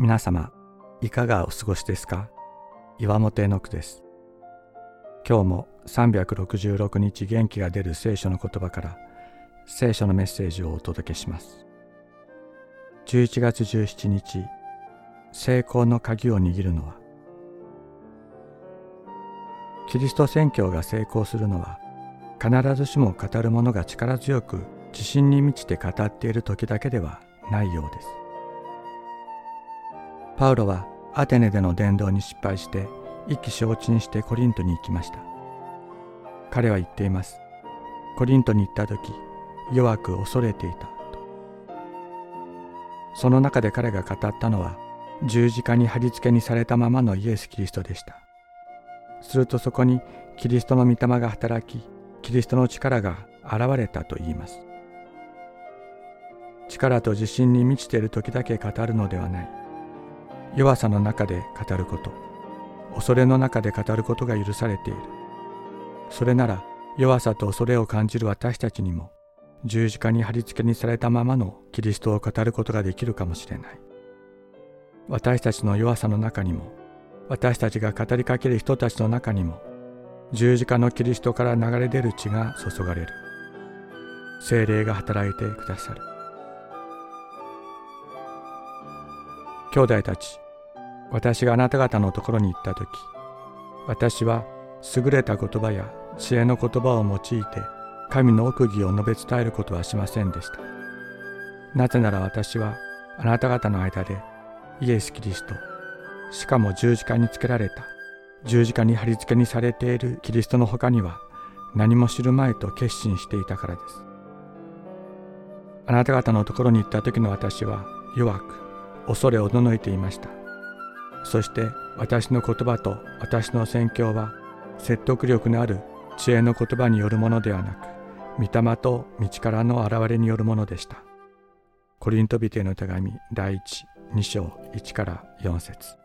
皆様いかがお過ごしですか？岩本絵の句です。今日も366日元気が出る聖書の言葉から聖書のメッセージをお届けします。11月17日成功の鍵を握るのはキリスト宣教が成功するのは必ずしも語る者が力強く自信に満ちて語っている時だけではないようです。パウロはアテネでの伝道に失敗して意気消沈してコリントに行きました。彼は言っています。コリントに行った時弱く恐れていたと。その中で彼が語ったのは十字架に貼り付けにされたままのイエス・キリストでした。するとそこにキリストの御霊が働きキリストの力が現れたと言います。力と自信に満ちている時だけ語るのではない。弱さの中で語ること。恐れの中で語ることが許されている。それなら弱さと恐れを感じる私たちにも十字架に貼り付けにされたままのキリストを語ることができるかもしれない。私たちの弱さの中にも私たちが語りかける人たちの中にも十字架のキリストから流れ出る血が注がれる。精霊が働いてくださる。兄弟たち私があなた方のところに行った時私は優れた言葉や知恵の言葉を用いて神の奥義を述べ伝えることはしませんでした。なぜなら私はあなた方の間でイエス・キリストしかも十字架につけられた十字架に貼り付けにされているキリストの他には何も知るまいと決心していたからです。あなた方のところに行った時の私は弱く恐れおののいていました。そして私の言葉と私の宣教は説得力のある知恵の言葉によるものではなく御霊と道からの現れによるものでした。コリントビテの手紙第12章1から4節。